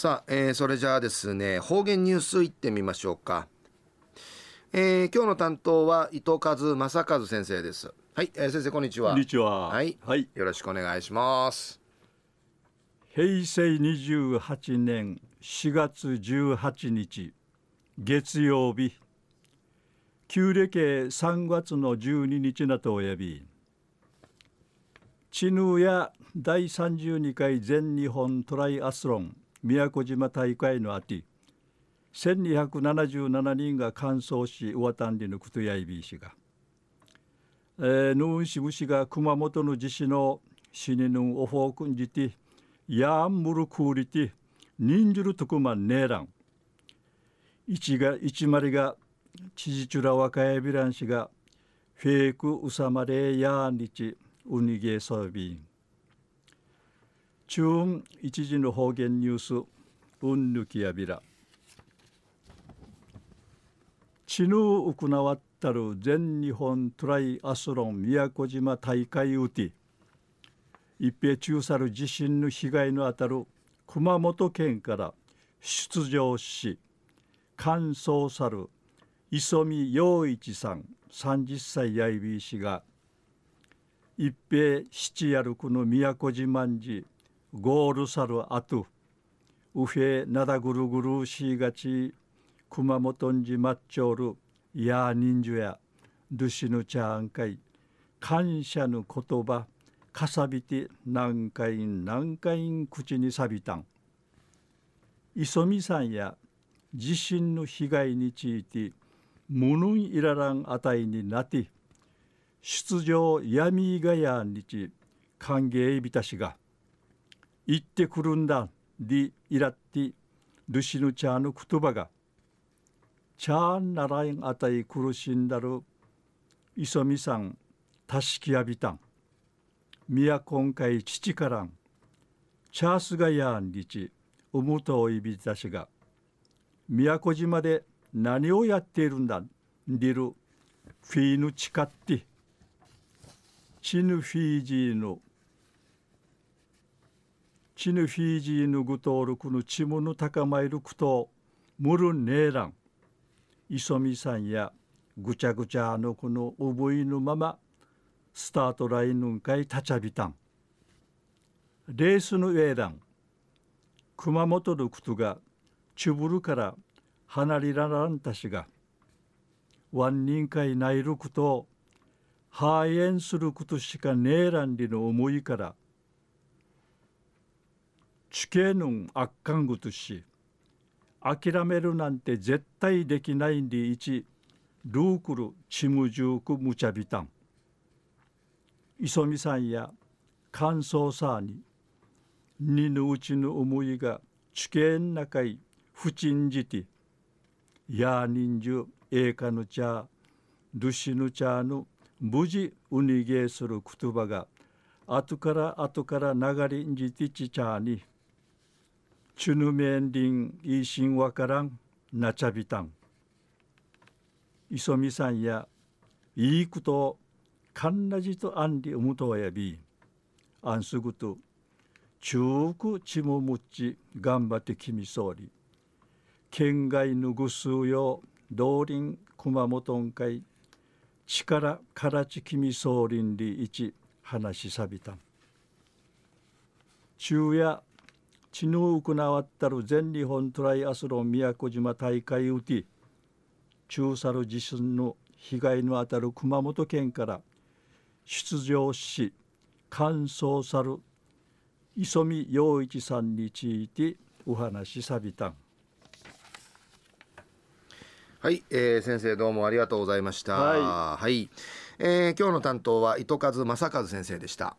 さあ、えー、それじゃあですね方言ニュースいってみましょうか、えー、今日の担当は伊藤和正和先生です。はい、えー、先生こんにちは。こんにちは。はい、はい、よろしくお願いします。平成28年4月18日月曜日。旧暦3月の12日なとおやび。知ヌや第32回全日本トライアスロン宮古島大会のあて1277人が完走し上たんりのくとやいびいしが、えー、ヌンシムシが熊本の地震の死にぬんおほうくんじてやんむるくうりて忍じるとくまんねえらん。一が一まりが知事ちゅら若やびらんしがフェイクうさまれやんりちうにげそびん中一時の方言ニュースうんぬきやびらちぬうくなわったる全日本トライアスロン宮古島大会うて一平中さる地震の被害のあたる熊本県から出場し完走さる磯見陽一さん30歳やいびいしが一平七やるくの宮古島んじゴールサルアト。ウフェナダグルグルシーガチ。熊本んじマッチョール。ヤーニンジュや。ルシヌチャーンカイ。感謝の言葉。かさびて何回何回口にさびたん。磯見さんや。地震の被害について。無ぬんいららんあたいになって。出場闇がやんにち。歓迎びたしが。行ってくるんだりいらってルシヌチャーの言葉がチャーンならんあたい苦しんだる磯見さんたしきやびたん。宮今回父からん。チャースがやんりちうむといびたしが。宮古島で何をやっているんだりるフィーヌチカッティチヌフィージーのチヌフィージーヌグトールクのチムヌ高まいるくとムルネーラン。イソミさんやぐちゃぐちゃのこのうぶいぬままスタートラインのかいたちゃびたん。レースの上ラン。熊本のことがチュブルから離れららんたしがワン人会ないることを肺炎することしかねえらんりの思いから地形の悪感ぐとし諦めるなんて絶対できないんでいちルークルチムジュークムチャビタン磯見さんや乾燥さーににぬうちの思いが地形の中い不沈じてやにんじゅえかぬちゃルシヌチャの無事うにげする言葉が後から後から流れんじてちちゃにチュヌメンリンイシンワからんなちゃびたん磯見さんやいいことかんなじとあんりうむとやびあんすぐと中くちもむっち頑張って君総理県外ぬぐすうよ道林熊本会力からち君総林里一話しさびたん。昼夜ちぬうくなわったる全日本トライアスロン宮古島大会うて中さる地震の被害のあたる熊本県から出場し完走さる磯見陽一さんについてお話しさびたん。はい、えー、先生どうもありがとうございました。はい、はい、えー、今日の担当は糸数正和先生でした。